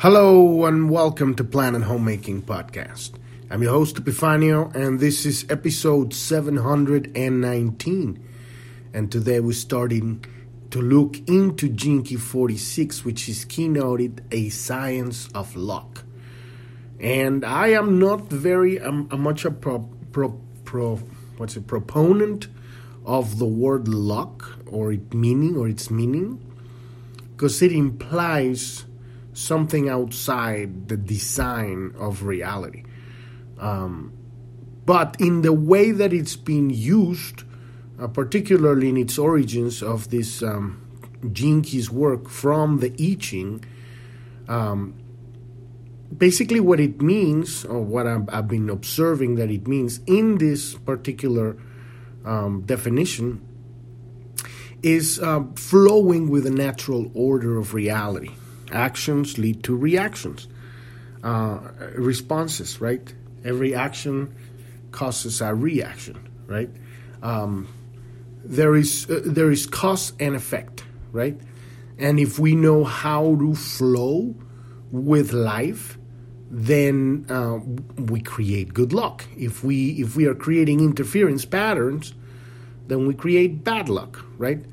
Hello and welcome to Planet Homemaking Podcast. I'm your host Epifanio and this is episode 719. And today we're starting to look into Key 46, which is keynoted A Science of Luck. And I am not very um, much a pro, pro, pro what's a proponent of the word luck or its meaning or its meaning because it implies something outside the design of reality. Um, but in the way that it's been used, uh, particularly in its origins of this um, work from the I Ching, um, basically what it means, or what I've, I've, been observing that it means in this particular um, definition, is uh, flowing with the natural order of reality actions lead to reactions, uh, responses, right? Every action causes a reaction, right? Um, there is uh, there is cause and effect, right? And if we know how to flow with life, then uh, we create good luck. If we if we are creating interference patterns, then we create bad luck, right?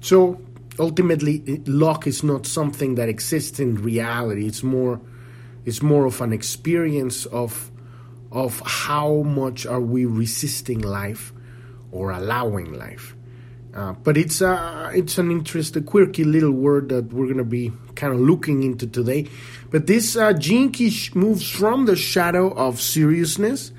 So ultimately luck is not something that exists in reality. It's more it's more of an experience of of how much are we resisting life or allowing life. Uh, but it's uh, it's an interesting quirky little word that we're going to be kind of looking into today. But this uh, Key moves from the shadow of seriousness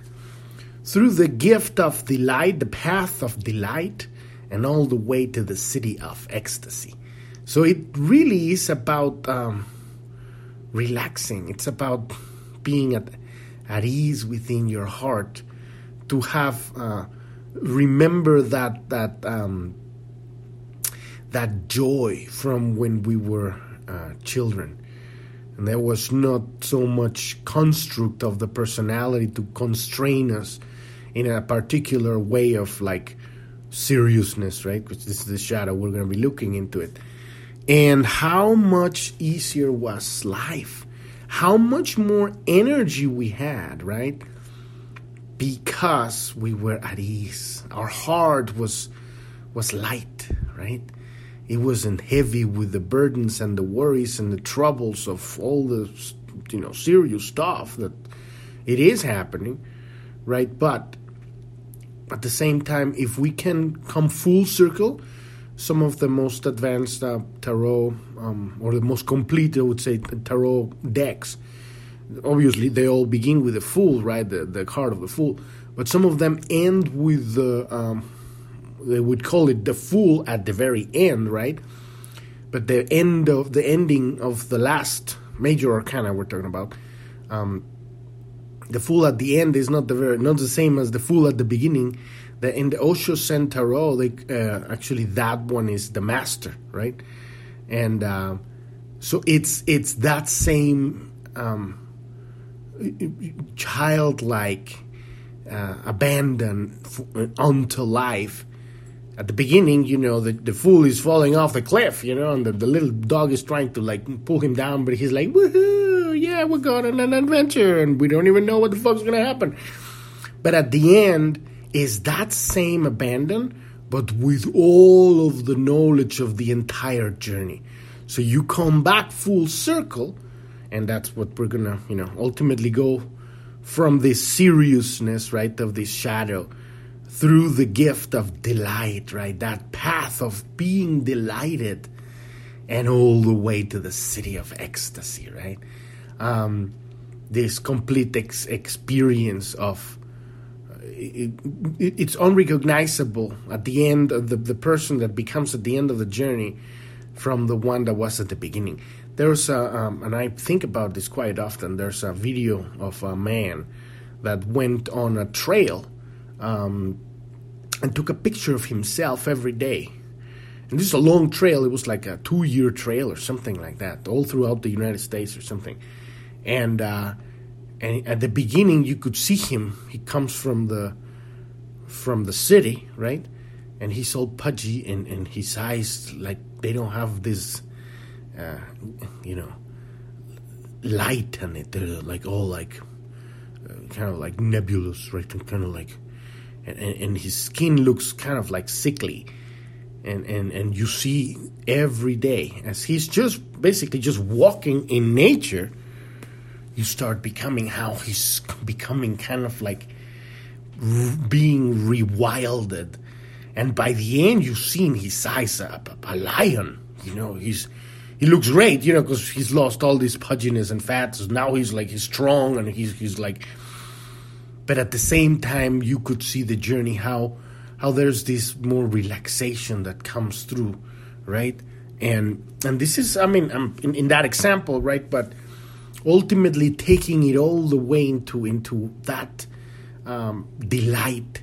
through the gift of delight the path of delight and all the way to the siddhi of ecstasy. So it really is about um, relaxing. It's about being at, at ease within your heart to have uh, remember that that um, that joy from when we were uh, children. And there was not so much construct of the personality to constrain us in a particular way of like seriousness, right? Because this is the shadow. We're going to be looking into it. And how much easier was life? How much more energy we had, right? Because we were at ease. Our heart was was light, right? It wasn't heavy with the burdens and the worries and the troubles of all the you know serious stuff that it is happening, right? But at the same time, if we can come full circle, some of the most advanced uh, tarot um, or the most complete, I would say, tarot decks. Obviously, they all begin with the Fool, right? The, the card of the Fool, but some of them end with the. Um, they would call it the Fool at the very end, right? But the end of the ending of the last major arcana we're talking about. Um, the fool at the end is not the very not the same as the fool at the beginning. The, in the Osho Zen they, uh, actually that one is the master, right? And uh, so it's it's that same um, childlike uh, abandon unto life. At the beginning, you know, the, the fool is falling off the cliff, you know, and the, the little dog is trying to like pull him down, but he's like, woohoo! Yeah, we're going on an adventure and we don't even know what the fuck's to happen. But at the end, is that same abandon, but with all of the knowledge of the entire journey. So you come back full circle, and that's what we're gonna, you know, ultimately go from this seriousness, right, of this shadow through the gift of delight, right? That path of being delighted and all the way to the siddhi of ecstasy, right? Um, this complete ex- experience of uh, it, it, it's unrecognizable at the end of the, the person that becomes at the end of the journey from the one that was at the beginning. There's a, um, and I think about this quite often. There's a video of a man that went on a trail um, and took a picture of himself every day. And this is a long trail. It was like a two-year trail or something like that, all throughout the United States or something and uh, and at the beginning you could see him. He comes from the from the city, right? And he's all pudgy, and, and his eyes like they don't have this, uh, you know, light on it, uh, like all like uh, kind of like nebulous, right? And kind of like, and, and his skin looks kind of like sickly, and and and you see every day as he's just basically just walking in nature. You start becoming how he's becoming kind of like being rewilded. And by the end, you see in his eyes a, a, lion. You know, he's he looks great. You know, because he's lost all this pudginess and fat. So now he's like he's strong and he's he's like. But at the same time, you could see the journey how how there's this more relaxation that comes through, right? And and this is, I mean, I'm in, in that example, right? But ultimately taking it all the way into into that um, delight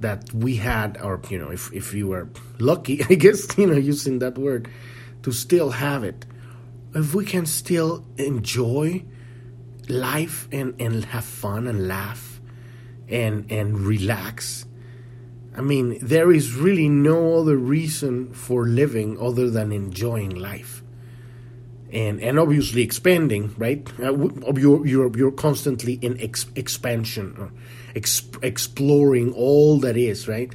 that we had, or you know, if if you were lucky, I guess you know, using that word, to still have it. If we can still enjoy life and and have fun and laugh and and relax. I mean, there is really no other reason for living other than enjoying life and and obviously expanding, right? Uh, you're you're you're constantly in ex- expansion, uh, exp- exploring all that is, right?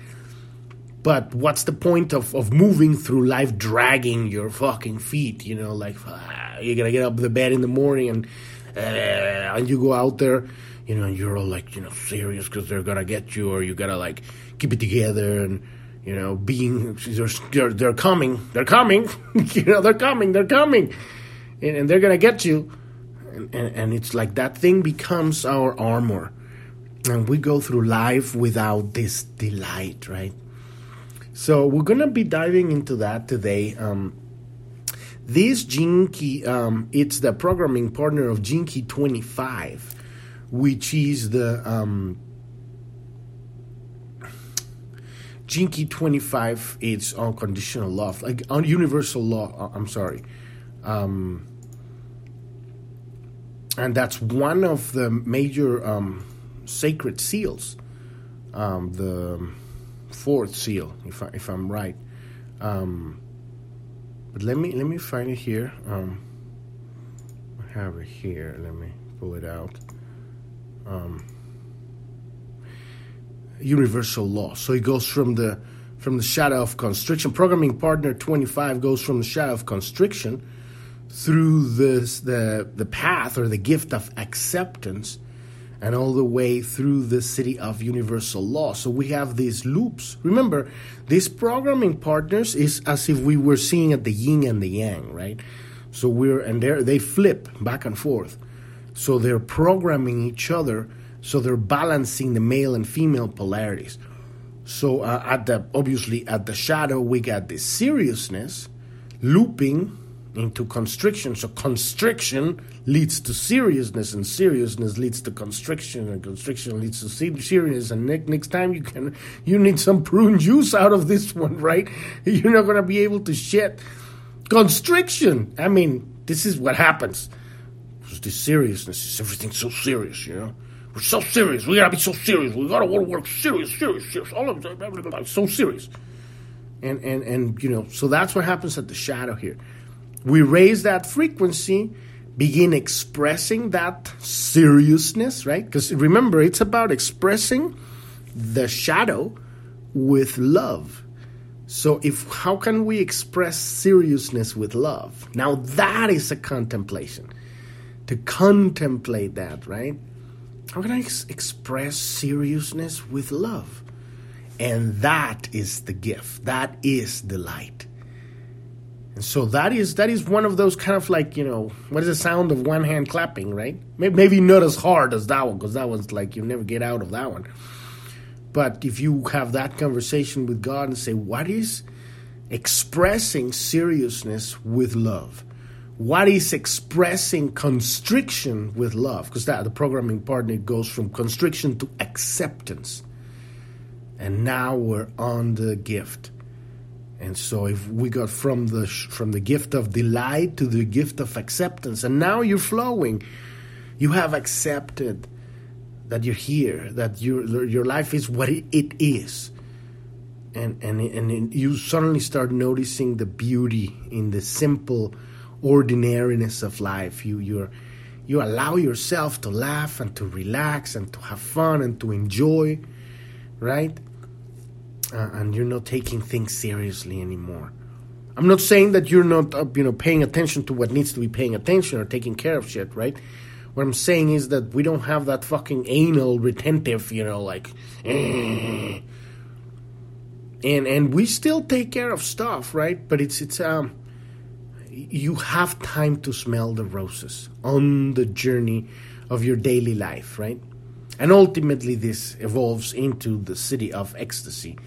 But what's the point of, of moving through life dragging your fucking feet? You know, like ah, you gotta get up the bed in the morning and uh, and you go out there, you know, and you're all like you know serious because they're gonna get you, or you gotta like keep it together and you know being they're they're coming, they're coming, you know, they're coming, they're coming and, and they're gonna get you. And, and, and it's like that thing becomes our armor, and we go through life without this delight, right? So we're gonna be diving into that today. Um, this Key, um, it's the programming partner of Key 25, which is the um, Key 25. It's unconditional love, like universal law. Uh, I'm sorry. Um, and that's one of the major um, sacred seals, um, the fourth seal, if I, if I'm right. Um, but let me let me find it here. Um, I have it here. Let me pull it out. Um, universal law. So it goes from the from the shadow of constriction. Programming partner 25 goes from the shadow of constriction through this the the path or the gift of acceptance and all the way through the siddhi of universal law. So we have these loops. Remember, these programming partners is as if we were seeing at the yin and the yang, right? So we're and they they flip back and forth. So they're programming each other. So they're balancing the male and female polarities. So uh, at the obviously at the shadow we got this seriousness looping into constriction. So constriction leads to seriousness, and seriousness leads to constriction, and constriction leads to seriousness. And next next time you can you need some prune juice out of this one, right? You're not gonna be able to shed constriction. I mean, this is what happens. Because This seriousness is everything so serious, you know. We're so serious. We gotta be so serious. We gotta work serious, serious, serious. All of it, so serious. And and and you know, so that's what happens at the shadow here we raise that frequency, begin expressing that seriousness, right? Because remember, it's about expressing the shadow with love. So if how can we express seriousness with love? Now that is a contemplation. To contemplate that, right? How can I ex- express seriousness with love? And that is the gift. That is the light. And so that is that is one of those kind of like you know what is the sound of one hand clapping, right? Maybe, not as hard as that one because that one's like you never get out of that one. But if you have that conversation with God and say, what is expressing seriousness with love? What is expressing constriction with love? Because that the programming partner goes from constriction to acceptance. And now we're on the gift. And so if we got from the from the gift of delight to the gift of acceptance and now you're flowing. You have accepted that you're here that your your life is what it is. And and and you suddenly start noticing the beauty in the simple ordinariness of life. You you're you allow yourself to laugh and to relax and to have fun and to enjoy, right? Uh, and you're not taking things seriously anymore. I'm not saying that you're not, uh, you know, paying attention to what needs to be paying attention or taking care of shit, right? What I'm saying is that we don't have that fucking anal retentive, you know, like, and and we still take care of stuff, right? But it's it's um, you have time to smell the roses on the journey of your daily life, right? And ultimately, this evolves into the siddhi of ecstasy.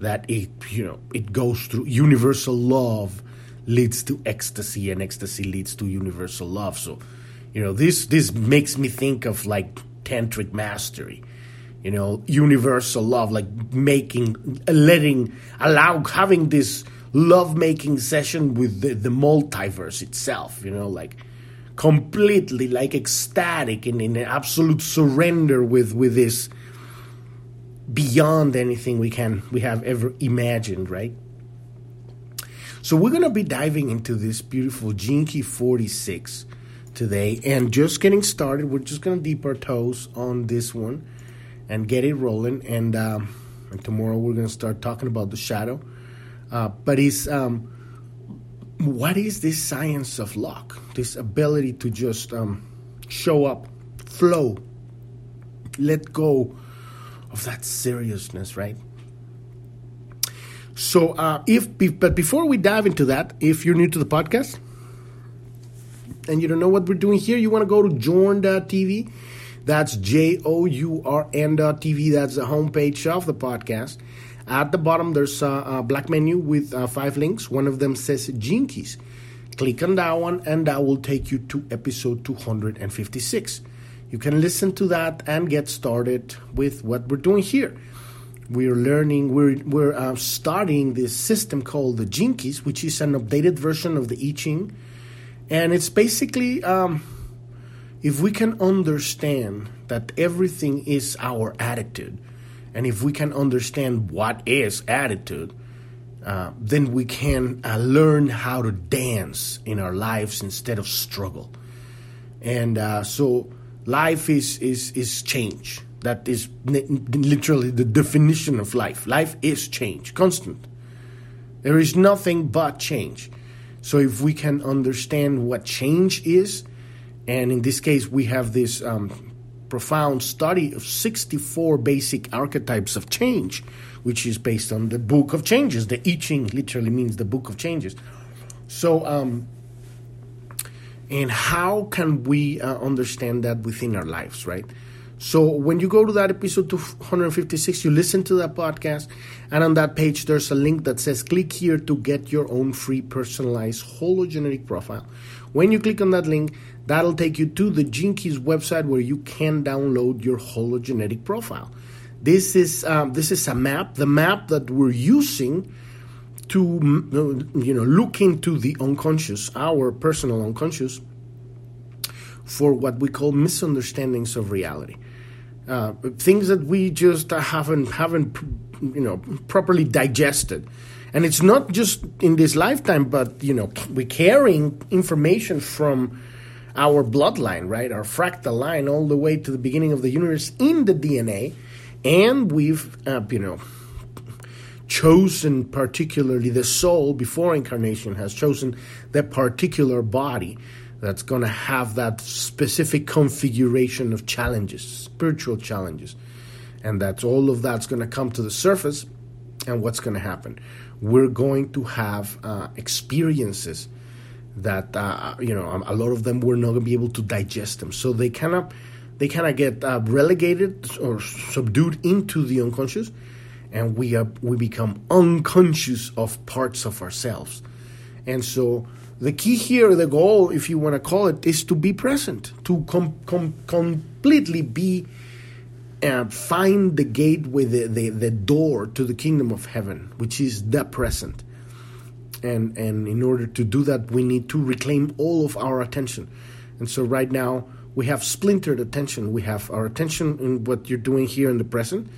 That it, you know, it goes through universal love leads to ecstasy, and ecstasy leads to universal love. So, you know, this this makes me think of like tantric mastery. You know, universal love, like making, letting, allow, having this love making session with the, the multiverse itself, you know, like completely like ecstatic and in absolute surrender with with this beyond anything we can we have ever imagined, right? So we're gonna be diving into this beautiful Key 46 today and just getting started. We're just gonna dip our toes on this one and get it rolling and um, and tomorrow we're gonna start talking about the shadow uh, but it's um, what is this science of luck? This ability to just um, show up, flow, let go of that seriousness, right? So, uh, if but before we dive into that, if you're new to the podcast and you don't know what we're doing here, you want to go to journ.tv. That's J O U R N.tv. That's the homepage of the podcast. At the bottom, there's a, a black menu with uh, five links. One of them says Keys. Click on that one, and that will take you to episode 256. You can listen to that and get started with what we're doing here. We're learning, we're, we're uh, starting this system called the Keys, which is an updated version of the I Ching. And it's basically um, if we can understand that everything is our attitude, and if we can understand what is attitude, uh, then we can uh, learn how to dance in our lives instead of struggle. And uh, so life is, is, is change. That is literally the definition of life. Life is change, constant. There is nothing but change. So if we can understand what change is, and in this case we have this um, profound study of 64 basic archetypes of change, which is based on the Book of Changes. The I Ching literally means the Book of Changes. So, um, and how can we uh, understand that within our lives, right? So when you go to that episode 256, you listen to that podcast, and on that page there's a link that says click here to get your own free personalized hologenetic profile. When you click on that link, That'll take you to the Keys website where you can download your hologenetic profile. This is um, this is a map, the map that we're using to you know look into the unconscious, our personal unconscious, for what we call misunderstandings of reality, uh, things that we just haven't haven't you know properly digested. And it's not just in this lifetime, but you know we're carrying information from our bloodline, right? Our fractal line all the way to the beginning of the universe in the DNA. And we've, uh, you know, chosen particularly the soul before incarnation has chosen that particular body that's going to have that specific configuration of challenges, spiritual challenges. And that's all of that's going to come to the surface. And what's going to happen? We're going to have uh, experiences that uh, you know a lot of them were not going to be able to digest them so they of they kind of get uh, relegated or subdued into the unconscious and we uh, we become unconscious of parts of ourselves. And so the key here the goal if you want to call it is to be present to com- com- completely be uh, find the gateway the, the, the door to the kingdom of heaven which is the present. And and in order to do that we need to reclaim all of our attention. And so right now we have splintered attention. We have our attention in what you're doing here in the present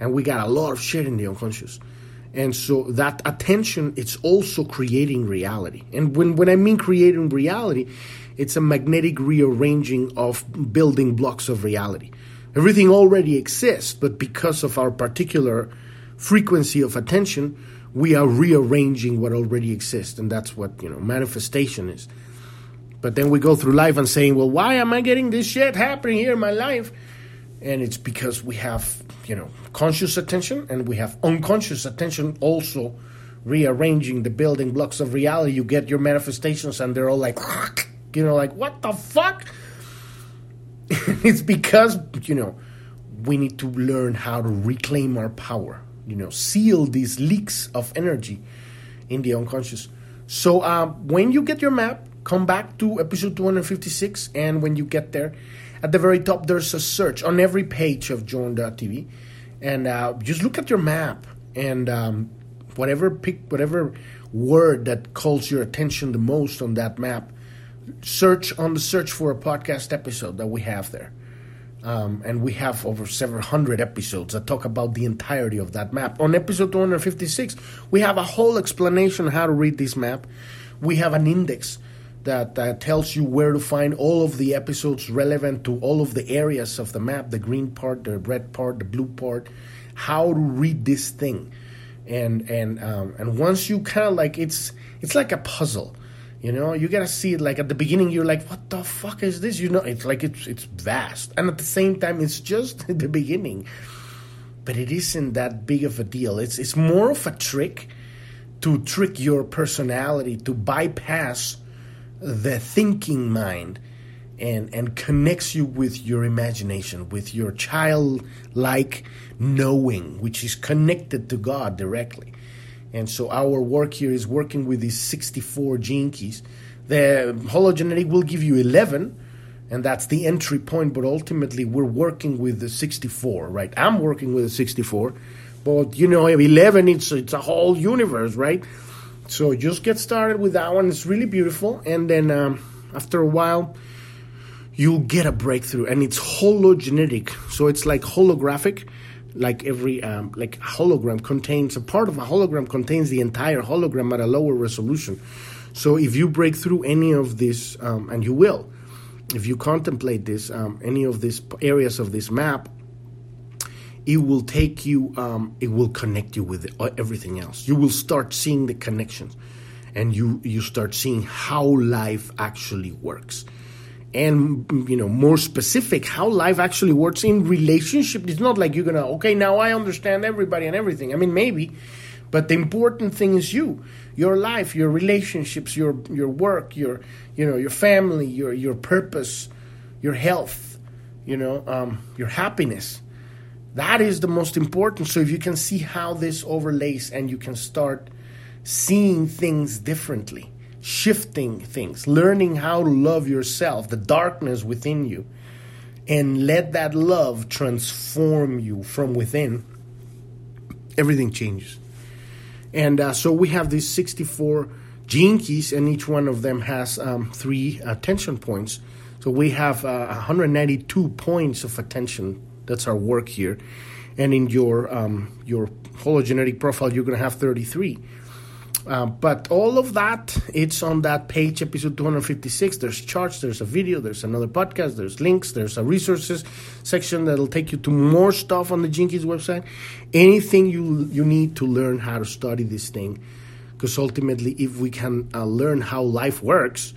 and we got a lot of shit in the unconscious and so that attention it's also creating reality and when when i mean creating reality it's a magnetic rearranging of building blocks of reality. Everything already exists, but because of our particular frequency of attention, we are rearranging what already exists, and that's what you know manifestation is. But then we go through life and saying, "Well, why am I getting this shit happening here in my life?" And it's because we have you know conscious attention and we have unconscious attention also rearranging the building blocks of reality. You get your manifestations, and they're all like, you know, like what the fuck. it's because you know we need to learn how to reclaim our power you know seal these leaks of energy in the unconscious so uh, when you get your map come back to episode 256 and when you get there at the very top there's a search on every page of journ.tv and uh, just look at your map and um, whatever pick whatever word that calls your attention the most on that map search on the search for a podcast episode that we have there um, and we have over several hundred episodes that talk about the entirety of that map. On episode 256, we have a whole explanation how to read this map. We have an index that uh, tells you where to find all of the episodes relevant to all of the areas of the map the green part, the red part, the blue part, how to read this thing. And and um, and once you kind of like it's it's like a puzzle you know, you gotta see it like at the beginning. You're like, "What the fuck is this?" You know, it's like it's it's vast, and at the same time, it's just the beginning. But it isn't that big of a deal. It's it's more of a trick to trick your personality to bypass the thinking mind and and connects you with your imagination, with your childlike knowing, which is connected to God directly. And so our work here is working with these 64 gene keys. The hologenetic will give you 11, and that's the entry point, but ultimately we're working with the 64, right? I'm working with the 64, but you know, 11, it's, it's a whole universe, right? So just get started with that one. It's really beautiful. And then um, after a while, you'll get a breakthrough, and it's hologenetic. So it's like holographic like every um, like hologram contains a part of a hologram contains the entire hologram at a lower resolution. So if you break through any of this, um, and you will, if you contemplate this, um, any of these areas of this map, it will take you, um, it will connect you with everything else. You will start seeing the connections, and you you start seeing how life actually works. And you know more specific how life actually works in relationship. It's not like you're gonna okay now i understand everybody and everything. I mean maybe but the important thing is you your life your relationships your your work your you know your family your your purpose your health you know um, your happiness that is the most important so if you can see how this overlays and you can start seeing things differently shifting things, learning how to love yourself, the darkness within you, and let that love transform you from within, everything changes. And uh, so we have these 64 gene keys, and each one of them has um, three attention points. So we have uh, 192 points of attention. That's our work here. And in your um, your hologenetic profile, you're going to have 33. Uh, but all of that, it's on that page, episode 256. There's charts, there's a video, there's another podcast, there's links, there's a resources section that'll take you to more stuff on the Keys website. Anything you you need to learn how to study this thing, because ultimately, if we can uh, learn how life works,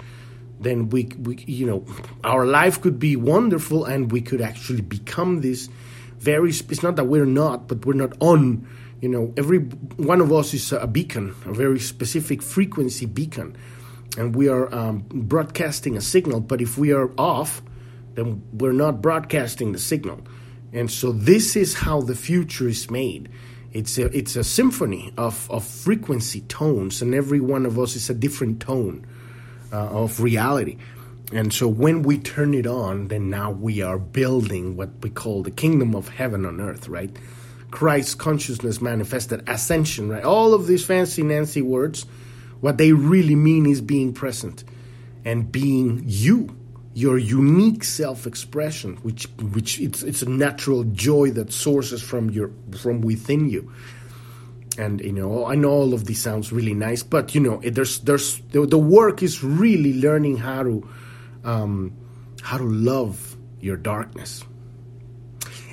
then we, we you know our life could be wonderful, and we could actually become this very. It's not that we're not, but we're not on you know, every one of us is a beacon, a very specific frequency beacon, and we are um, broadcasting a signal. But if we are off, then we're not broadcasting the signal. And so this is how the future is made. It's a, it's a symphony of, of frequency tones, and every one of us is a different tone uh, of reality. And so when we turn it on, then now we are building what we call the kingdom of heaven on earth, right? Christ consciousness manifested, ascension, right? All of these fancy Nancy words, what they really mean is being present and being you, your unique self-expression, which which it's it's a natural joy that sources from your from within you. And you know, I know all of this sounds really nice, but you know, there's there's the, the work is really learning how to um, how to love your darkness.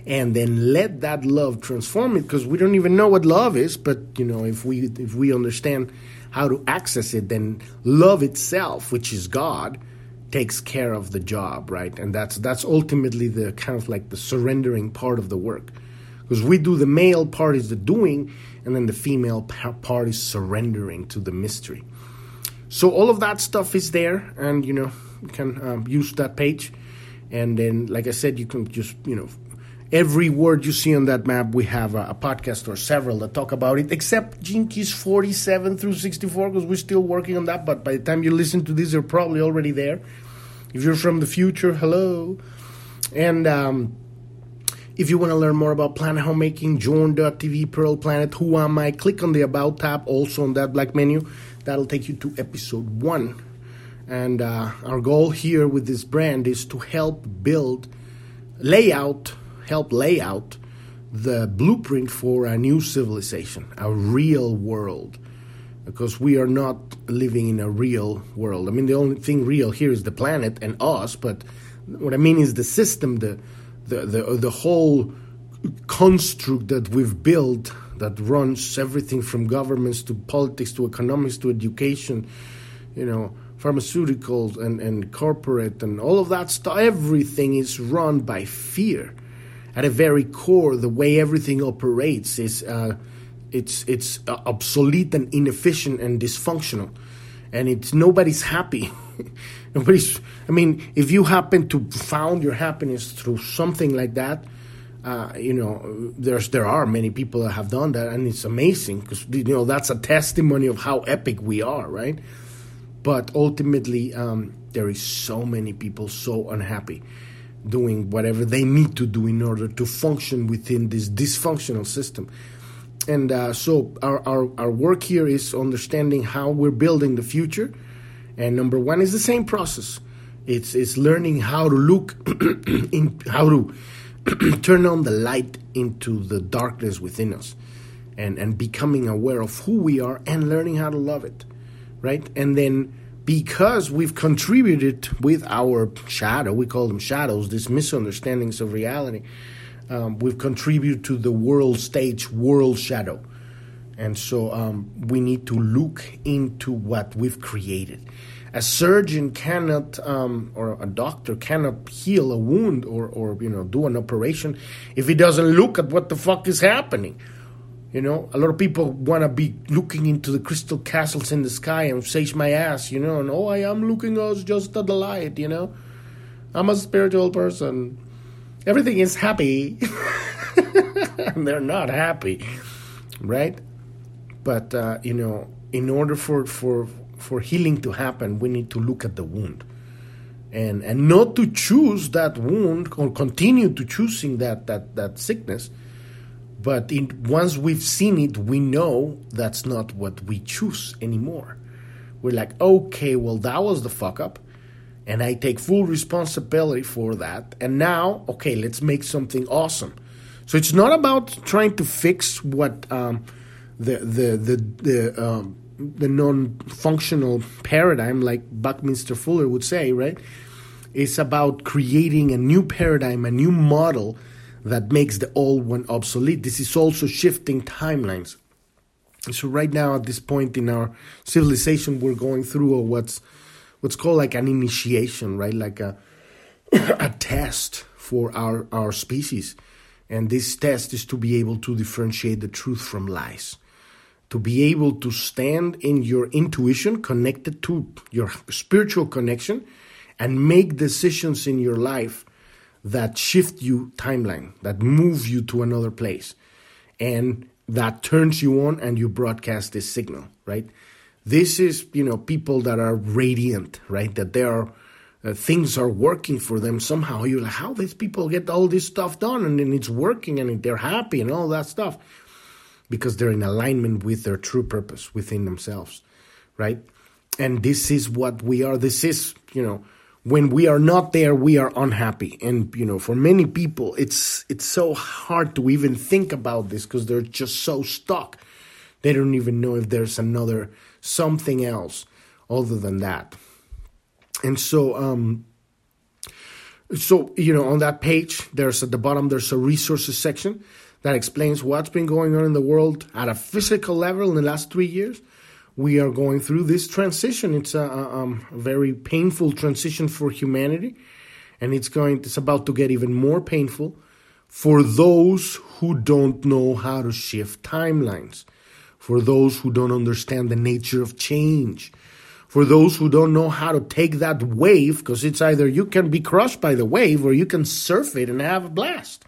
And then let that love transform it because we don't even know what love is but you know if we if we understand how to access it then love itself which is god takes care of the job right? And that's that's ultimately the kind of like the surrendering part of the work. Because we do the male part is the doing and then the female part is surrendering to the mystery so all of that stuff is there and you know you can um, use that page and then like i said you can just you know every word you see on that map, we have a, a podcast or several that talk about it, except Keys 47 through 64, because we're still working on that. But by the time you listen to this, they're probably already there. If you're from the future, hello. And um, if you want to learn more about planet homemaking, journ.tv, Pearl Planet, Who Am I? Click on the About tab, also on that black menu. That'll take you to episode one. And uh, our goal here with this brand is to help build, layout, help lay out the blueprint for a new civilization, a real world. Because we are not living in a real world. I mean, the only thing real here is the planet and us, but what I mean is the system, the, the, the, the whole construct that we've built that runs everything from governments to politics to economics to education, you know, pharmaceuticals and, and corporate and all of that stuff. Everything is run by fear at a very core, the way everything operates is uh, it's it's uh, obsolete and inefficient and dysfunctional, and it's nobody's happy. nobody's. I mean, if you happen to found your happiness through something like that, uh, you know, there's there are many people that have done that, and it's amazing because you know that's a testimony of how epic we are, right? But ultimately, um, there is so many people so unhappy doing whatever they need to do in order to function within this dysfunctional system. And uh, so our, our, our work here is understanding how we're building the future. And number one is the same process. It's, it's learning how to look in how to turn on the light into the darkness within us and, and becoming aware of who we are and learning how to love it. Right? And then because we've contributed with our shadow, we call them shadows, these misunderstandings of reality, um, we've contributed to the world stage, world shadow. And so um, we need to look into what we've created. A surgeon cannot, um, or a doctor cannot heal a wound or, or, you know, do an operation if he doesn't look at what the fuck is happening. You know, a lot of people want to be looking into the crystal castles in the sky and sage my ass, you know, and oh, I am looking us just at the light, you know. I'm a spiritual person. Everything is happy. and they're not happy, right? But, uh, you know, in order for, for, for healing to happen, we need to look at the wound. And, and not to choose that wound or continue to choosing that, that, that sickness – but in, once we've seen it, we know that's not what we choose anymore. We're like, okay, well, that was the fuck up. And I take full responsibility for that. And now, okay, let's make something awesome. So it's not about trying to fix what um, the the the the, um, the non-functional paradigm, like Buckminster Fuller would say, right? It's about creating a new paradigm, a new model that makes the old one obsolete. This is also shifting timelines. So right now, at this point in our civilization, we're going through what's what's called like an initiation, right? Like a a test for our our species, and this test is to be able to differentiate the truth from lies, to be able to stand in your intuition, connected to your spiritual connection, and make decisions in your life that shift you timeline, that move you to another place, and that turns you on and you broadcast this signal, right? This is, you know, people that are radiant, right? That they are, uh, things are working for them somehow. You're like, how these people get all this stuff done and then it's working and they're happy and all that stuff because they're in alignment with their true purpose within themselves, right? And this is what we are. This is, you know, when we are not there we are unhappy and you know for many people it's it's so hard to even think about this because they're just so stuck they don't even know if there's another something else other than that and so um So, you know, on that page, there's at the bottom, there's a resources section that explains what's been going on in the world at a physical level in the last three years. We are going through this transition. It's a, um, a very painful transition for humanity, and it's going. It's about to get even more painful for those who don't know how to shift timelines, for those who don't understand the nature of change, for those who don't know how to take that wave, because it's either you can be crushed by the wave or you can surf it and have a blast.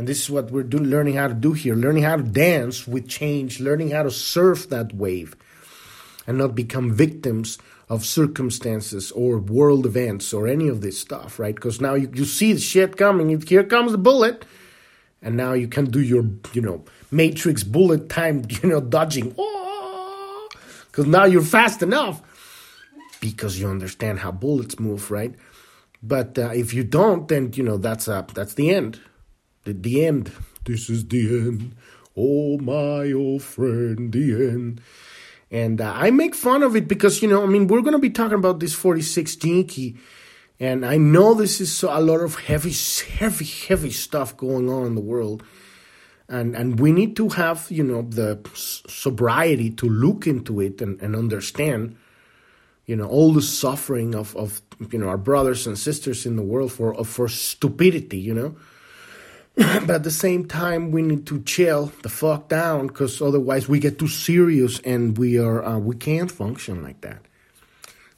And this is what we're do, learning how to do here learning how to dance with change, learning how to surf that wave and not become victims of circumstances or world events or any of this stuff, right? Because now you, you see the shit coming, here comes the bullet, and now you can do your, you know, matrix bullet time, you know, dodging. Because now you're fast enough because you understand how bullets move, right? But uh, if you don't, then you know that's uh, that's the end. The, the end. This is the end. Oh my old friend, the end. And uh, I make fun of it because you know, I mean, we're gonna be talking about this 46 gene key, and I know this is a lot of heavy, heavy, heavy stuff going on in the world. And, and we need to have you know the sobriety to look into it and, and understand you know all the suffering of, of you know our brothers and sisters in the world for for stupidity you know but at the same time we need to chill the fuck down because otherwise we get too serious and we are uh, we can't function like that.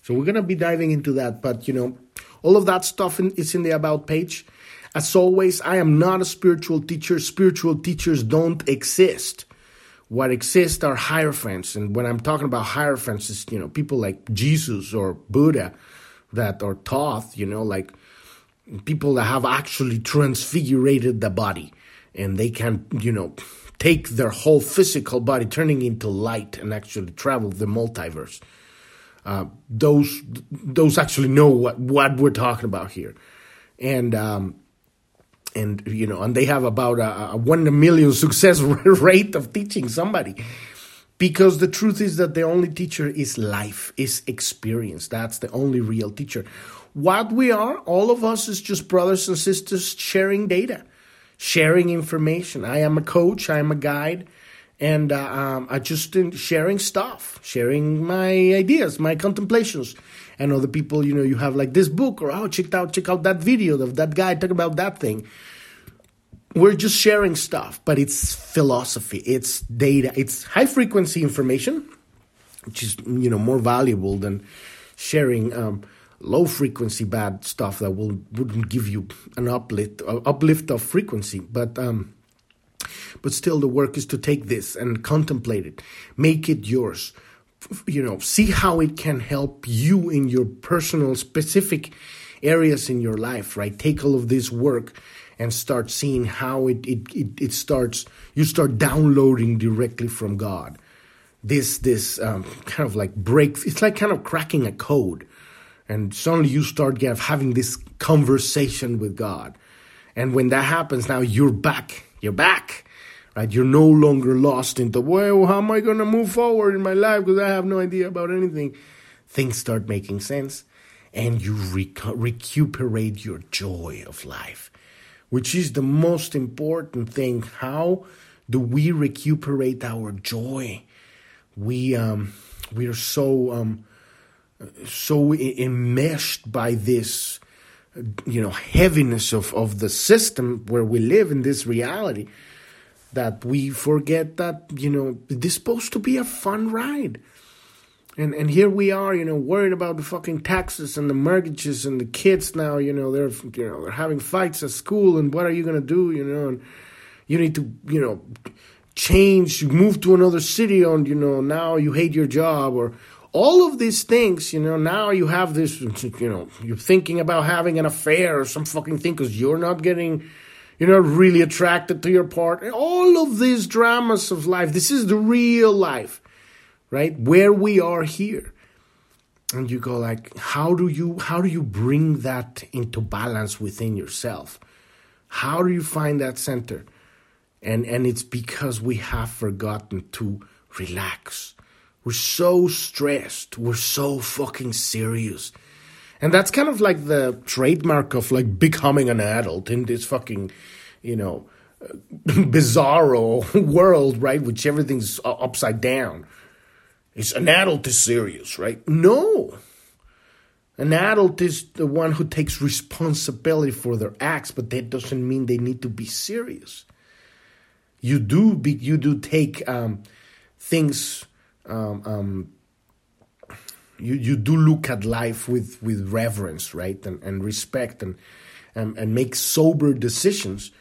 So we're gonna be diving into that but you know all of that stuff in, is in the about page. As always i am not a spiritual teacher. Spiritual teachers don't exist. What exists are hierophants. And when I'm talking about hierophants, is you know people like Jesus or Buddha that are taught, you know, like people that have actually transfigurated the body, and they can, you know, take their whole physical body, turning into light, and actually travel the multiverse. Uh, those those actually know what what we're talking about here, and um, and you know, and they have about a, a one in million success rate of teaching somebody. Because the truth is that the only teacher is life, is experience. That's the only real teacher. What we are, all of us, is just brothers and sisters sharing data, sharing information. I am a coach, I am a guide, and uh, um, I just sharing stuff, sharing my ideas, my contemplations. And other people, you know, you have like this book, or oh, check out, check out that video of that guy talking about that thing we're just sharing stuff, but it's philosophy, it's data, it's high frequency information, which is you know more valuable than sharing um, low frequency bad stuff that will wouldn't give you an uplift uh, uplift of frequency, but. Um, but still, the work is to take this and contemplate it, make it yours. You know, see how it can help you in your personal, specific areas in your life. Right? Take all of this work and start seeing how it, it, it, it starts, you start downloading directly from God. This, this um, kind of like break, it's like kind of cracking a code. And suddenly you start having this conversation with God. And when that happens, now you're back. You're back. Right? You're no longer lost into, well, how am I going to move forward in my life because I have no idea about anything. Things start making sense and you recu- recuperate your joy of life which is the most important thing. How do we recuperate our joy? We um, we are so um, so enmeshed by this, you know, heaviness of of the system where we live in this reality that we forget that you know this is supposed to be a fun ride. And and here we are, you know, worried about the fucking taxes and the mortgages and the kids now, you know, they're you know, they're having fights at school and what are you gonna do, you know, and you need to, you know, change, move to another city and you know, now you hate your job or all of these things, you know, now you have this, you know, you're thinking about having an affair or some fucking thing because you're not getting, you're not really attracted to your partner. All of these dramas of life, this is the real life right? Where we are here. And you go like, how do you how do you bring that into balance within yourself? How do you find that center? And and it's because we have forgotten to relax. We're so stressed. We're so fucking serious. And that's kind of like the trademark of like becoming an adult in this fucking, you know, bizarro world, right? Which everything's upside down. It's an adult is serious, right? No. An adult is the one who takes responsibility for their acts, but that doesn't mean they need to be serious. You do be, you do take um, things um, um, you, you do look at life with, with reverence, right? And, and respect and, and, and make sober decisions.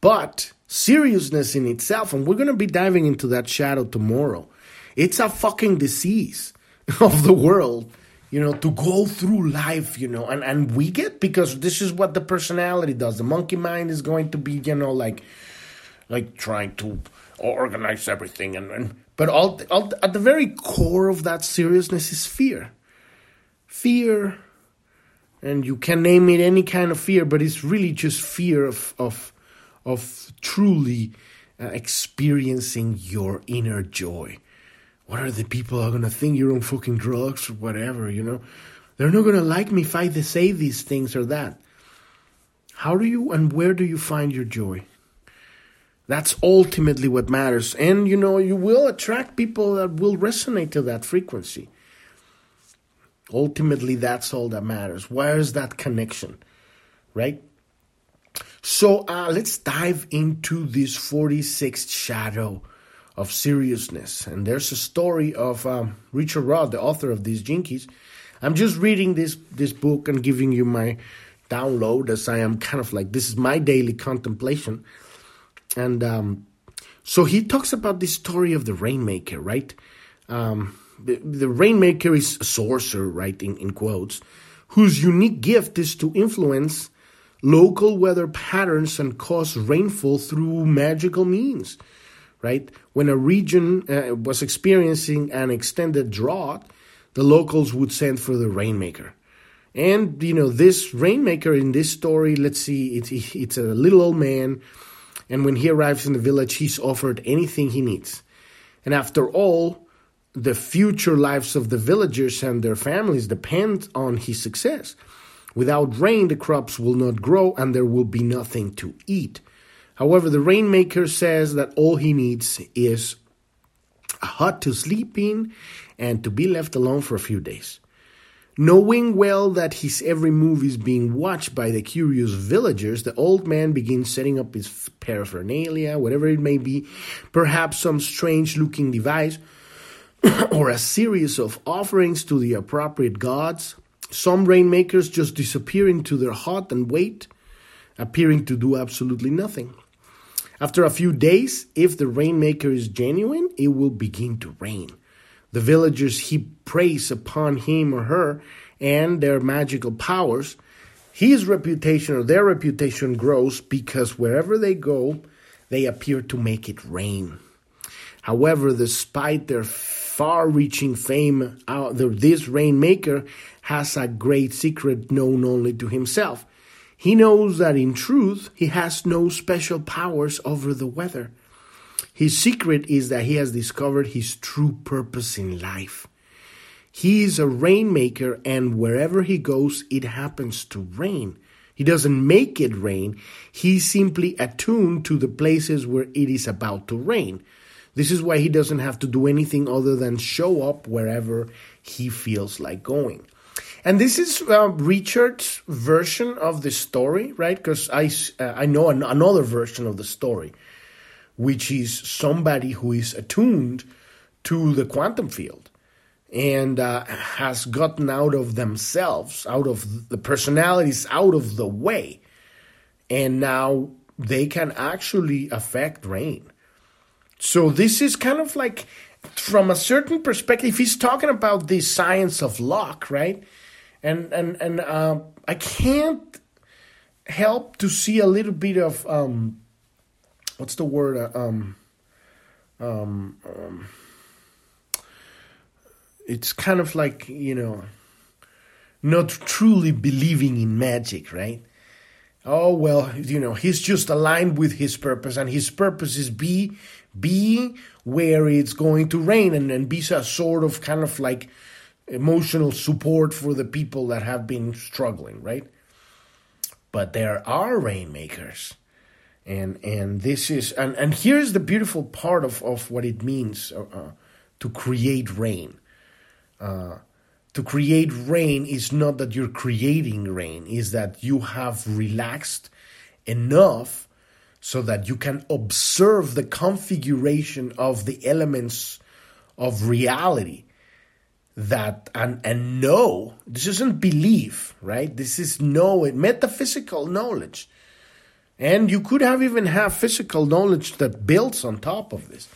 But seriousness in itself, and we're going to be diving into that shadow tomorrow, it's a fucking disease of the world, you know, to go through life, you know, and, and we get because this is what the personality does. The monkey mind is going to be, you know, like like trying to organize everything and, and but all, all, at the very core of that seriousness is fear. Fear, and you can name it any kind of fear, but it's really just fear of of of truly uh, experiencing your inner joy. What are the people are gonna think you're on fucking drugs or whatever? You know, they're not gonna like me if I say these things or that. How do you and where do you find your joy? That's ultimately what matters. And you know, you will attract people that will resonate to that frequency. Ultimately, that's all that matters. Where's that connection? Right? So uh, let's dive into this 46th shadow of seriousness. And there's a story of um, Richard Rudd, the author of these Gene Keys. I'm just reading this this book and giving you my download as I am kind of like this is my daily contemplation. And um, so he talks about the story of the Rainmaker, right? Um, the, the, Rainmaker is a sorcerer, right, in, in quotes, whose unique gift is to influence local weather patterns and cause rainfall through magical means, right? When a region uh, was experiencing an extended drought, the locals would send for the Rainmaker. And, you know, this Rainmaker in this story, let's see, it's, it's a little old man and when he arrives in the village, he's offered anything he needs. And after all, the future lives of the villagers and their families depend on his success. Without rain, the crops will not grow and there will be nothing to eat. However, the rainmaker says that all he needs is a hut to sleep in and to be left alone for a few days. Knowing well that his every move is being watched by the curious villagers, the old man begins setting up his paraphernalia, whatever it may be, perhaps some strange looking device, or a series of offerings to the appropriate gods. Some rainmakers just disappear into their hut and wait, appearing to do absolutely nothing. After a few days, if the rainmaker is genuine, it will begin to rain. The villagers heap praise upon him or her and their magical powers. His reputation or their reputation grows because wherever they go, they appear to make it rain. However, despite their far reaching fame, uh, this rainmaker has a great secret known only to himself. He knows that in truth, he has no special powers over the weather. His secret is that he has discovered his true purpose in life. He is a rainmaker, and wherever he goes, it happens to rain. He doesn't make it rain, he's simply attuned to the places where it is about to rain. This is why he doesn't have to do anything other than show up wherever he feels like going. And this is uh, Richard's version of the story, right? Because I, uh, I know an- another version of the story which is somebody who is attuned to the quantum field and uh, has gotten out of themselves, out of the personalities, out of the way. And now they can actually affect rain. So this is kind of like, from a certain perspective, he's talking about the science of luck, right? And and and uh, I can't help to see a little bit of um, what's the word? Uh, um, um, um, it's kind of like you know, not truly believing in magic, right? Oh well, you know, he's just aligned with his purpose, and his purpose is be be where it's going to rain, and and be a sort of kind of like emotional support for the people that have been struggling, right? But there are rainmakers. And and this is and, and here's the beautiful part of, of what it means uh, uh, to create rain. Uh, to create rain is not that you're creating rain, is that you have relaxed enough so that you can observe the configuration of the elements of reality that and and know this isn't belief right this is know metaphysical knowledge and you could have even have physical knowledge that builds on top of this.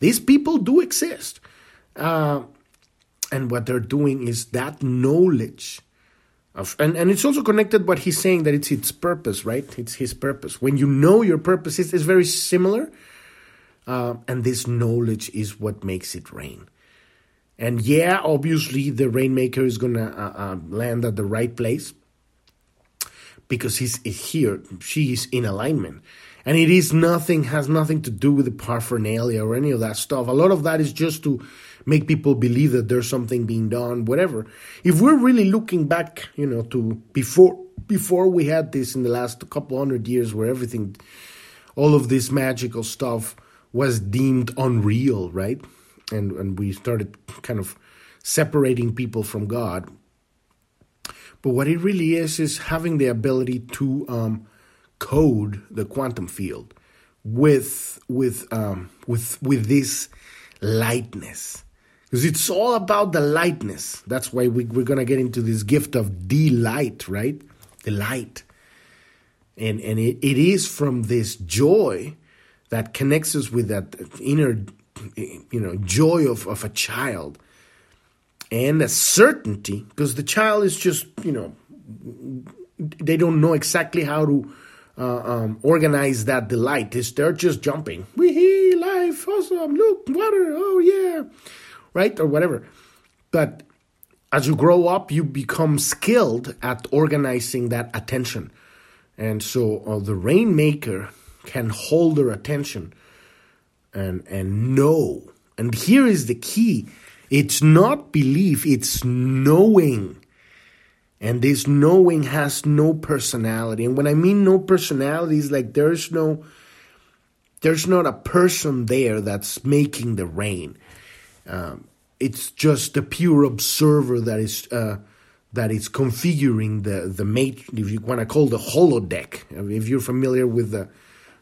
These people do exist. Uh, and what they're doing is that knowledge of, and, and it's also connected what he's saying that it's its purpose right? It's his purpose. When you know your purpose it's, it's very similar uh, and this knowledge is what makes it rain. And yeah obviously the rainmaker is gonna uh, uh, land at the right place because he's here she is in alignment and it is nothing has nothing to do with the paraphernalia or any of that stuff a lot of that is just to make people believe that there's something being done, whatever. If we're really looking back, you know, to before before we had this in the last couple hundred years where everything all of this magical stuff was deemed unreal, right? And and we started kind of separating people from God. But what it really is is having the ability to um, code the quantum field with with um, with with this lightness because it's all about the lightness. That's why we, we're going to get into this gift of delight, right? The light. And, and it, it is from this joy that connects us with that inner, you know, joy of, of a child and a certainty, because the child is just, you know, they don't know exactly how to uh, um, organize that delight. It's, they're just jumping. Wee life, awesome, look, water, oh yeah right? Or whatever. But as you grow up, you become skilled at organizing that attention. And so uh, the rainmaker can hold their attention and, and know. And here is the key it's not belief, it's knowing. And this knowing has no personality. And when I mean no personality, is like there's no there's not a person there that's making the rain. Um, it's just the pure observer that is uh, that is configuring the the mate. If you want to call the holodeck, if you're familiar with the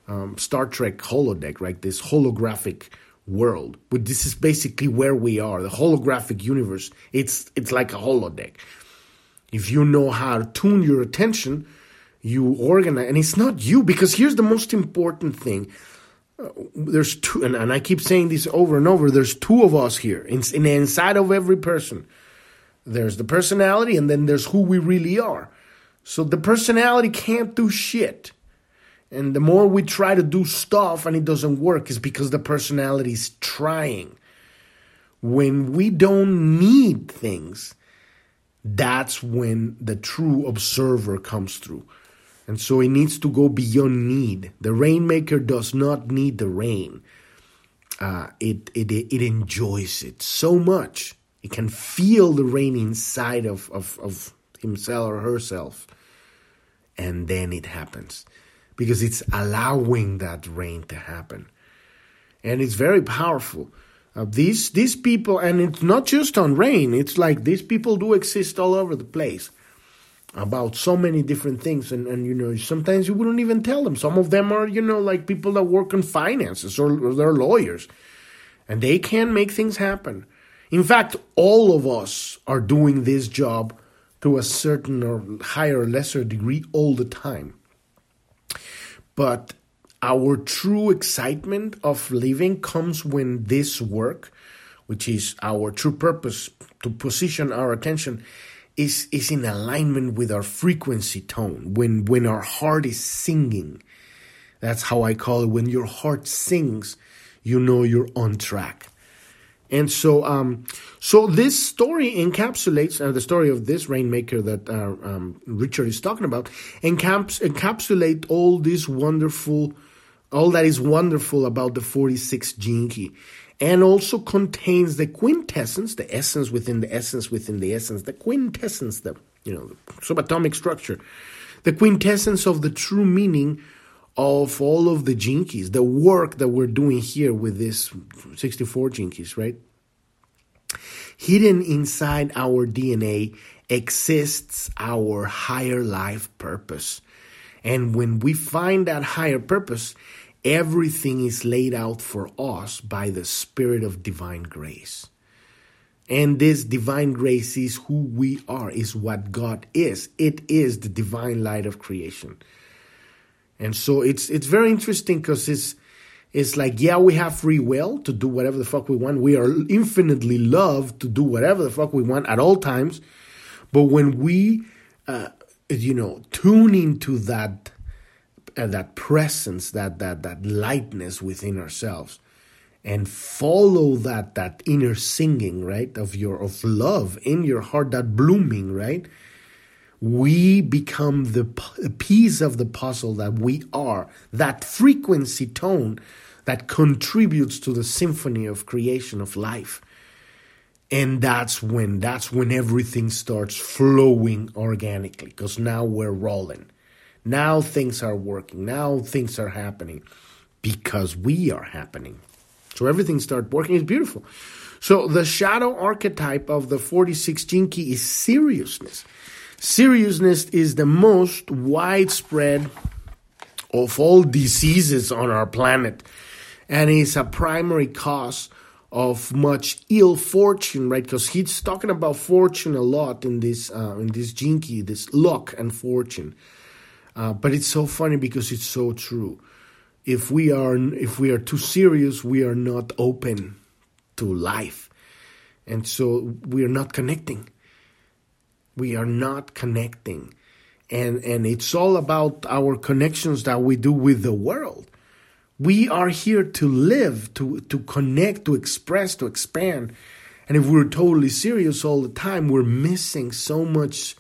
um, Star Trek holodeck, right? This holographic world. But this is basically where we are. The holographic universe. It's it's like a holodeck. If you know how to tune your attention, you organize, and it's not you because here's the most important thing uh, there's two, and, and, I keep saying this over and over. There's two of us here, in, in inside of every person. There's the personality, and then there's who we really are. So the personality can't do shit. And the more we try to do stuff and it doesn't work, is because the personality is trying. When we don't need things, that's when the true observer comes through. And so it needs to go beyond need. The rainmaker does not need the rain. Uh, it, it, it enjoys it so much. It can feel the rain inside of, of, of himself or herself. And then it happens because it's allowing that rain to happen. And it's very powerful. Uh, these these people, and it's not just on rain. It's like these people do exist all over the place about so many different things and, and you know sometimes you wouldn't even tell them some of them are you know like people that work in finances or, or they're lawyers and they can make things happen in fact all of us are doing this job to a certain or higher or lesser degree all the time but our true excitement of living comes when this work which is our true purpose to position our attention is is in alignment with our frequency tone when when our heart is singing. That's how i call it. When your heart sings you know you're on track and so um so this story encapsulates uh, the story of this rainmaker that uh, um, richard is talking about encaps- encapsulate all this wonderful all that is wonderful about the 46 gene key and also contains the quintessence, the essence within the essence within the essence, the quintessence, the you know, subatomic structure, the quintessence of the true meaning of all of the Gene Keys, the work that we're doing here with this 64 Gene Keys, right? Hidden inside our DNA exists our higher life purpose. And when we find that higher purpose, everything is laid out for us by the Spirit of divine grace. And this divine grace is who we are, is what God is. It is the divine light of creation. And so it's it's very interesting because it's it's like yeah we have free will to do whatever the fuck we want. We are infinitely loved to do whatever the fuck we want at all times. But when we uh, you know tune into that uh, that presence, that that that lightness within ourselves, and follow that that inner singing right of your of love in your heart, that blooming right we become the piece of the puzzle that we are, that frequency tone that contributes to the symphony of creation of life. And that's when that's when everything starts flowing organically because now we're rolling. Now things are working. Now things are happening because we are happening. So everything starts working. It's beautiful. So the shadow archetype of the 46 Gene Key is seriousness. Seriousness is the most widespread of all diseases on our planet and is a primary cause of much ill fortune, right? Because he's talking about fortune a lot in this uh, in this Key, this luck and fortune. Uh, but it's so funny because it's so true. If we are if we are too serious, we are not open to life, and so we are not connecting we are not connecting. And and it's all about our connections that we do with the world. We are here to live to to connect to express to expand. And if we're totally serious all the time we're missing so much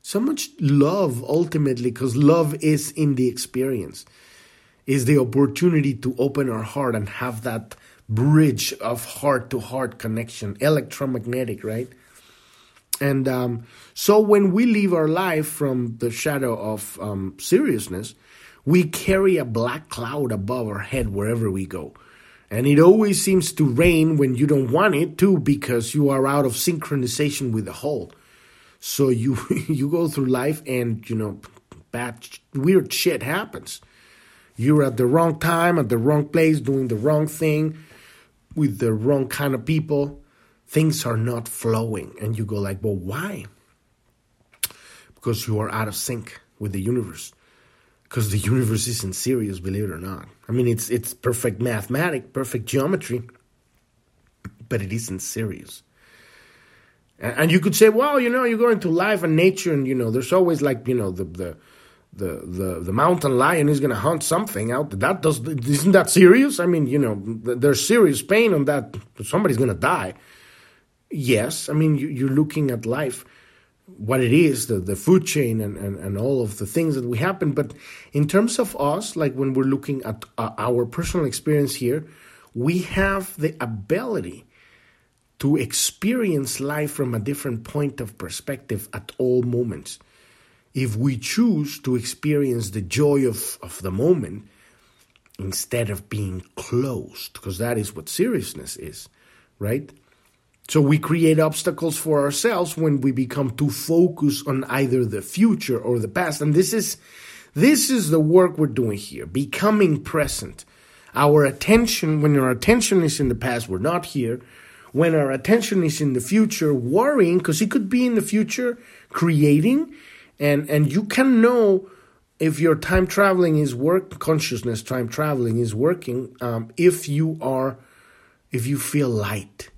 so much love ultimately because love is in the experience. Is the opportunity to open our heart and have that bridge of heart to heart connection electromagnetic right and um, so when we live our life from the shadow of um, seriousness, we carry a black cloud above our head wherever we go. And it always seems to rain when you don't want it to because you are out of synchronization with the whole. So you you go through life and you know bad weird shit happens. You're at the wrong time at the wrong place doing the wrong thing with the wrong kind of people things are not flowing. And you go like well why? Because you are out of sync with the universe. Because the universe isn't serious believe it or not. I mean it's it's perfect mathematic perfect geometry but it isn't serious. And you could say well you know you go into life and nature and you know there's always like you know the the the the, the mountain lion is going to hunt something out. That does isn't that serious? I mean you know there's serious pain on that. Somebody's going to die yes, I mean, you, are looking at life, what it is, the, the food chain, and, and, and all of the things that we happen. But in terms of us, like when we're looking at uh, our personal experience here, we have the ability to experience life from a different point of perspective at all moments. If we choose to experience the joy of, of the moment instead of being closed, because that is what seriousness is, right? So we create obstacles for ourselves when we become too focused on either the future or the past. And this is this is the work we're doing here, becoming present. Our attention, when our attention is in the past, we're not here. When our attention is in the future, worrying, because it could be in the future, creating, and and you can know if your time traveling is work consciousness time traveling is working um, if you are if you feel light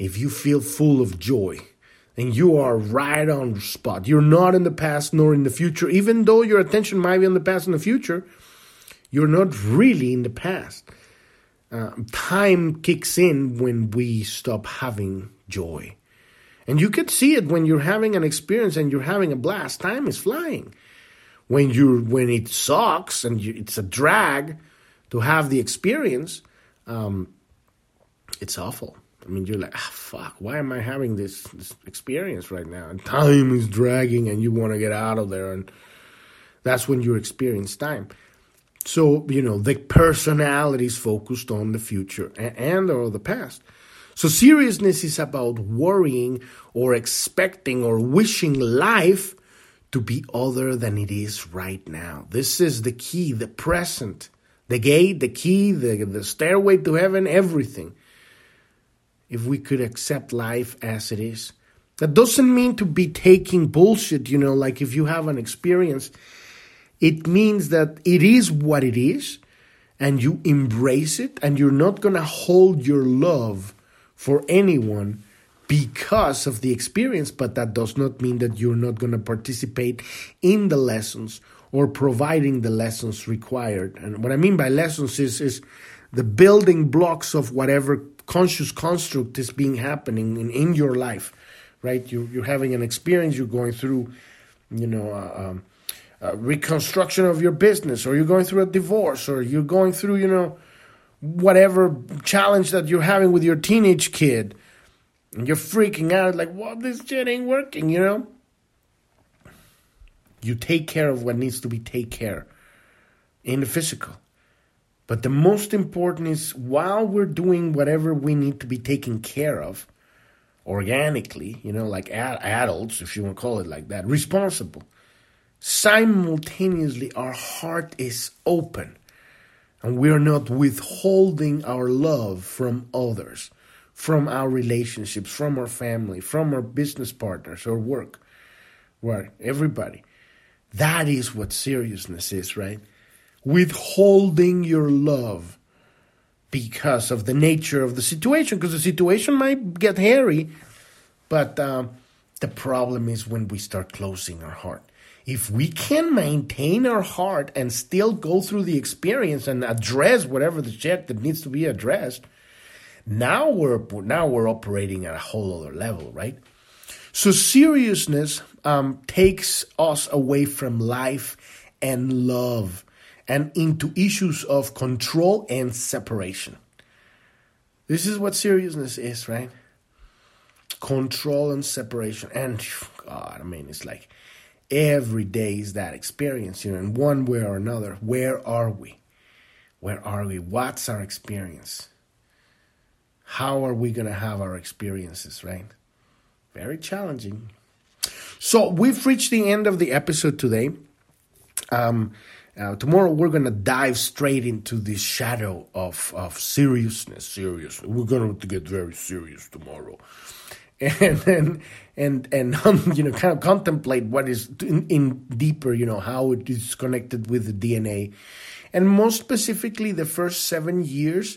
if you feel full of joy and you are right on the spot, you're not in the past nor in the future, even though your attention might be on the past and the future, you're not really in the past. Uh, time kicks in when we stop having joy. And you can see it when you're having an experience and you're having a blast. Time is flying. When you when it sucks and you, it's a drag to have the experience, um, it's awful. I mean, you're like, ah, fuck, why am I having this, this experience right now? And time is dragging and you want to get out of there. And that's when you experience time. So, you know, the personality is focused on the future and, and or the past. So seriousness is about worrying or expecting or wishing life to be other than it is right now. This is the key, the present, the gate, the key, the, the stairway to heaven, everything. If we could accept life as it is. That doesn't mean to be taking bullshit, you know, like if you have an experience, it means that it is what it is and you embrace it and you're not going to hold your love for anyone because of the experience, but that does not mean that you're not going to participate in the lessons or providing the lessons required. And what I mean by lessons is, is the building blocks of whatever conscious construct is being happening in, in your life, right? You, you're having an experience, you're going through, you know, uh, reconstruction of your business, or you're going through a divorce, or you're going through, you know, whatever challenge that you're having with your teenage kid and you're freaking out like, "What? This shit ain't working," you know. You take care of what needs to be taken care in the physical. But the most important is while we're doing whatever we need to be taken care of organically, you know, like ad- adults, if you want to call it like that, responsible. Simultaneously, our heart is open and we are not withholding our love from others from our relationships, from our family, from our business partners or work, right? Everybody. That is what seriousness is, right? Withholding your love because of the nature of the situation, because the situation might get hairy, but um, the problem is when we start closing our heart. If we can maintain our heart and still go through the experience and address whatever the shit that needs to be addressed, now we're now we're operating at a whole other level, right? So seriousness um, takes us away from life and love and into issues of control and separation. This is what seriousness is, right? Control and separation. And God, I mean, it's like every day is that experience, you know, in one way or another. Where are we? Where are we? What's our experience? how are we going to have our experiences, right? Very challenging. So we've reached the end of the episode today. Um, uh, tomorrow we're to dive straight into the shadow of, of seriousness. Seriousness. We're to get very serious tomorrow. And and and, and um, you know, kind of contemplate what is in, in deeper, you know, how it is connected with the DNA. And most specifically, the first seven years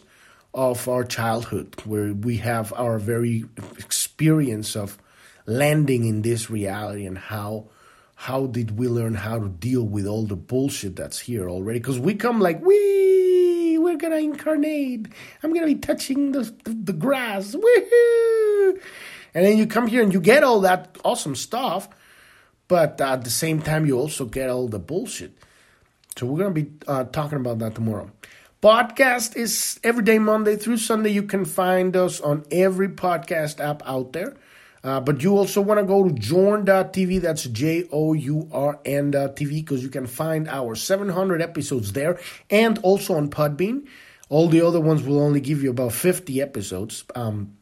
of our childhood, where we have our very experience of landing in this reality and how how did we learn how to deal with all the bullshit that's here already? Because we come like, we we're gonna incarnate. I'm gonna be touching the the, the grass. Woohoo! And then you come here and you get all that awesome stuff, but at the same time you also get all the bullshit. So we're gonna be uh, talking about that tomorrow. Podcast is every day, Monday through Sunday. You can find us on every podcast app out there. Uh, but you also want to go to journ.tv. That's J O U R N.tv because you can find our 700 episodes there and also on Podbean. All the other ones will only give you about 50 episodes. Um,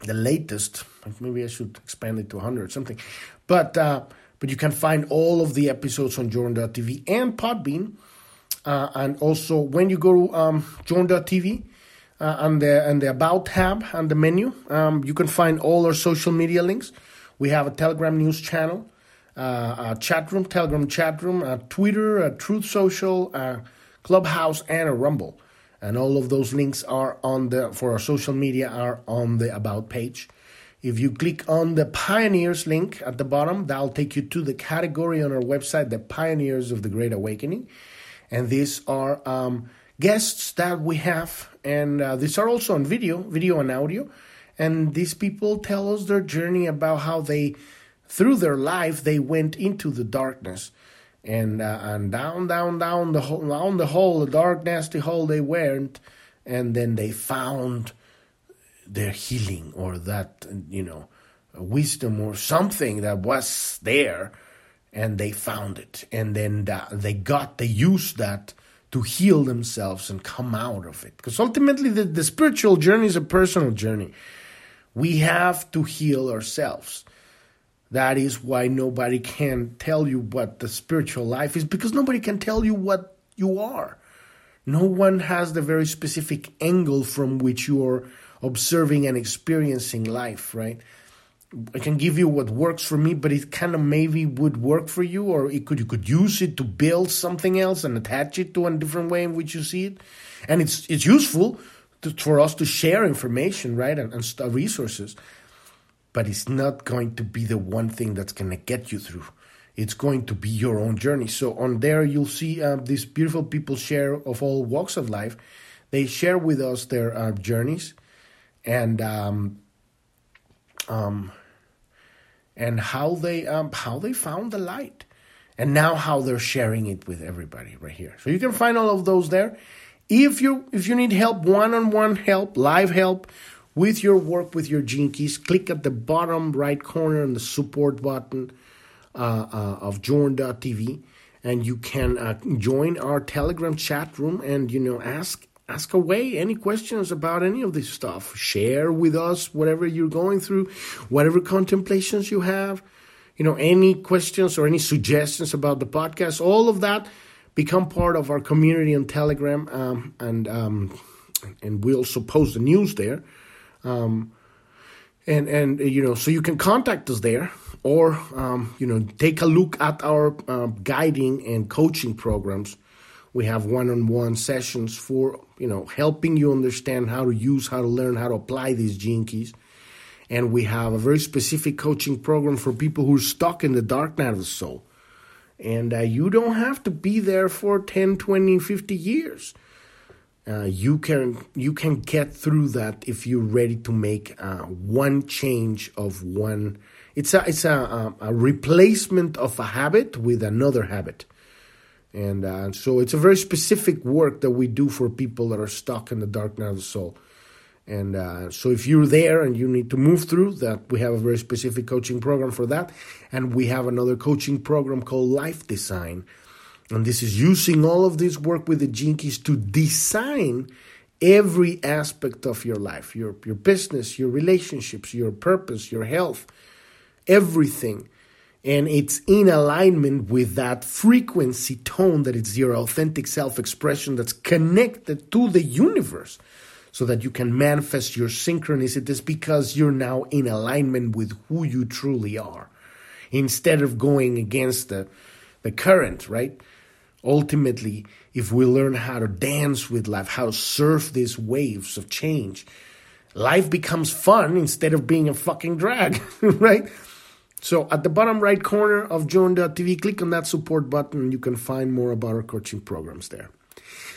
the latest, maybe I should expand it to 100 or something. But, uh, but you can find all of the episodes on journ.tv and Podbean. Uh, and also, when you go to um, journ.tv, uh, the and the about tab and the menu, um, you can find all our social media links. We have a Telegram news channel, uh, a chat room, Telegram chat room, a Twitter, a Truth Social, a Clubhouse, and a Rumble. And all of those links are on the for our social media are on the about page. If you click on the Pioneers link at the bottom, that'll take you to the category on our website, the Pioneers of the Great Awakening and these are um, guests that we have, and uh, these are also on video, video and audio. And these people tell us their journey about how they, through their life, they went into the darkness, and uh, and down, down, down the hole, down the hole, the dark, nasty hole they went, and then they found their healing or that you know wisdom or something that was there and they found it and then they got they used that to heal themselves and come out of it. Because ultimately the, the spiritual journey is a personal journey. We have to heal ourselves. That is why nobody can tell you what the spiritual life is because nobody can tell you what you are. No one has the very specific angle from which you're observing and experiencing life, right? I can give you what works for me, but it kind of maybe would work for you, or it could you could use it to build something else and attach it to a different way in which you see it, and it's it's useful to, for us to share information, right, and, and resources, but it's not going to be the one thing that's going to get you through it's going to be your own journey. So on there, you'll see uh, these beautiful people share of all walks of life. They share with us their uh, journeys and um, um, and how they um, how they found the light, and now how they're sharing it with everybody right here. So you can find all of those there. If you if you need help, one on one help, live help with your work with your keys, click at the bottom right corner on the support button uh, uh, of Journ.tv, and you can uh, join our Telegram chat room and you know ask ask away any questions about any of this stuff. Share with us whatever you're going through, whatever contemplations you have. You know, any questions or any suggestions about the podcast, all of that become part of our community on Telegram, um, and um, and we also post the news there. Um, and and you know, so you can contact us there or um, you know take a look at our uh, guiding and coaching programs we have one-on-one sessions for you know helping you understand how to use how to learn how to apply these gene keys. And we have a very specific coaching program for people who are stuck in the dark night of the soul. And uh, you don't have to be there for 10 20 50 years. Uh, you can you can get through that if you're ready to make uh, one change of one. It's a it's a, a, replacement of a habit with another habit, and uh, so it's a very specific work that we do for people that are stuck in the dark night of the soul. And uh, so, if you're there and you need to move through that, we have a very specific coaching program for that, and we have another coaching program called Life Design, and this is using all of this work with the Keys to design every aspect of your life your your business your relationships your purpose your health everything. And it's in alignment with that frequency tone that it's your authentic self expression that's connected to the universe so that you can manifest your synchronicities because you're now in alignment with who you truly are instead of going against the, the current, right? Ultimately, if we learn how to dance with life, how to surf these waves of change, life becomes fun instead of being a fucking drag, right? So at the bottom right corner of Journ.tv, click on that support button you can find more about our coaching programs there.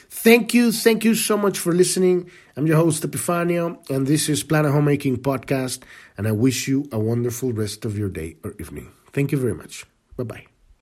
Thank you. Thank you so much for listening. I'm your host, Epifanio, and this is Planet Homemaking Podcast. And I wish you a wonderful rest of your day or evening. Thank you very much. Bye bye.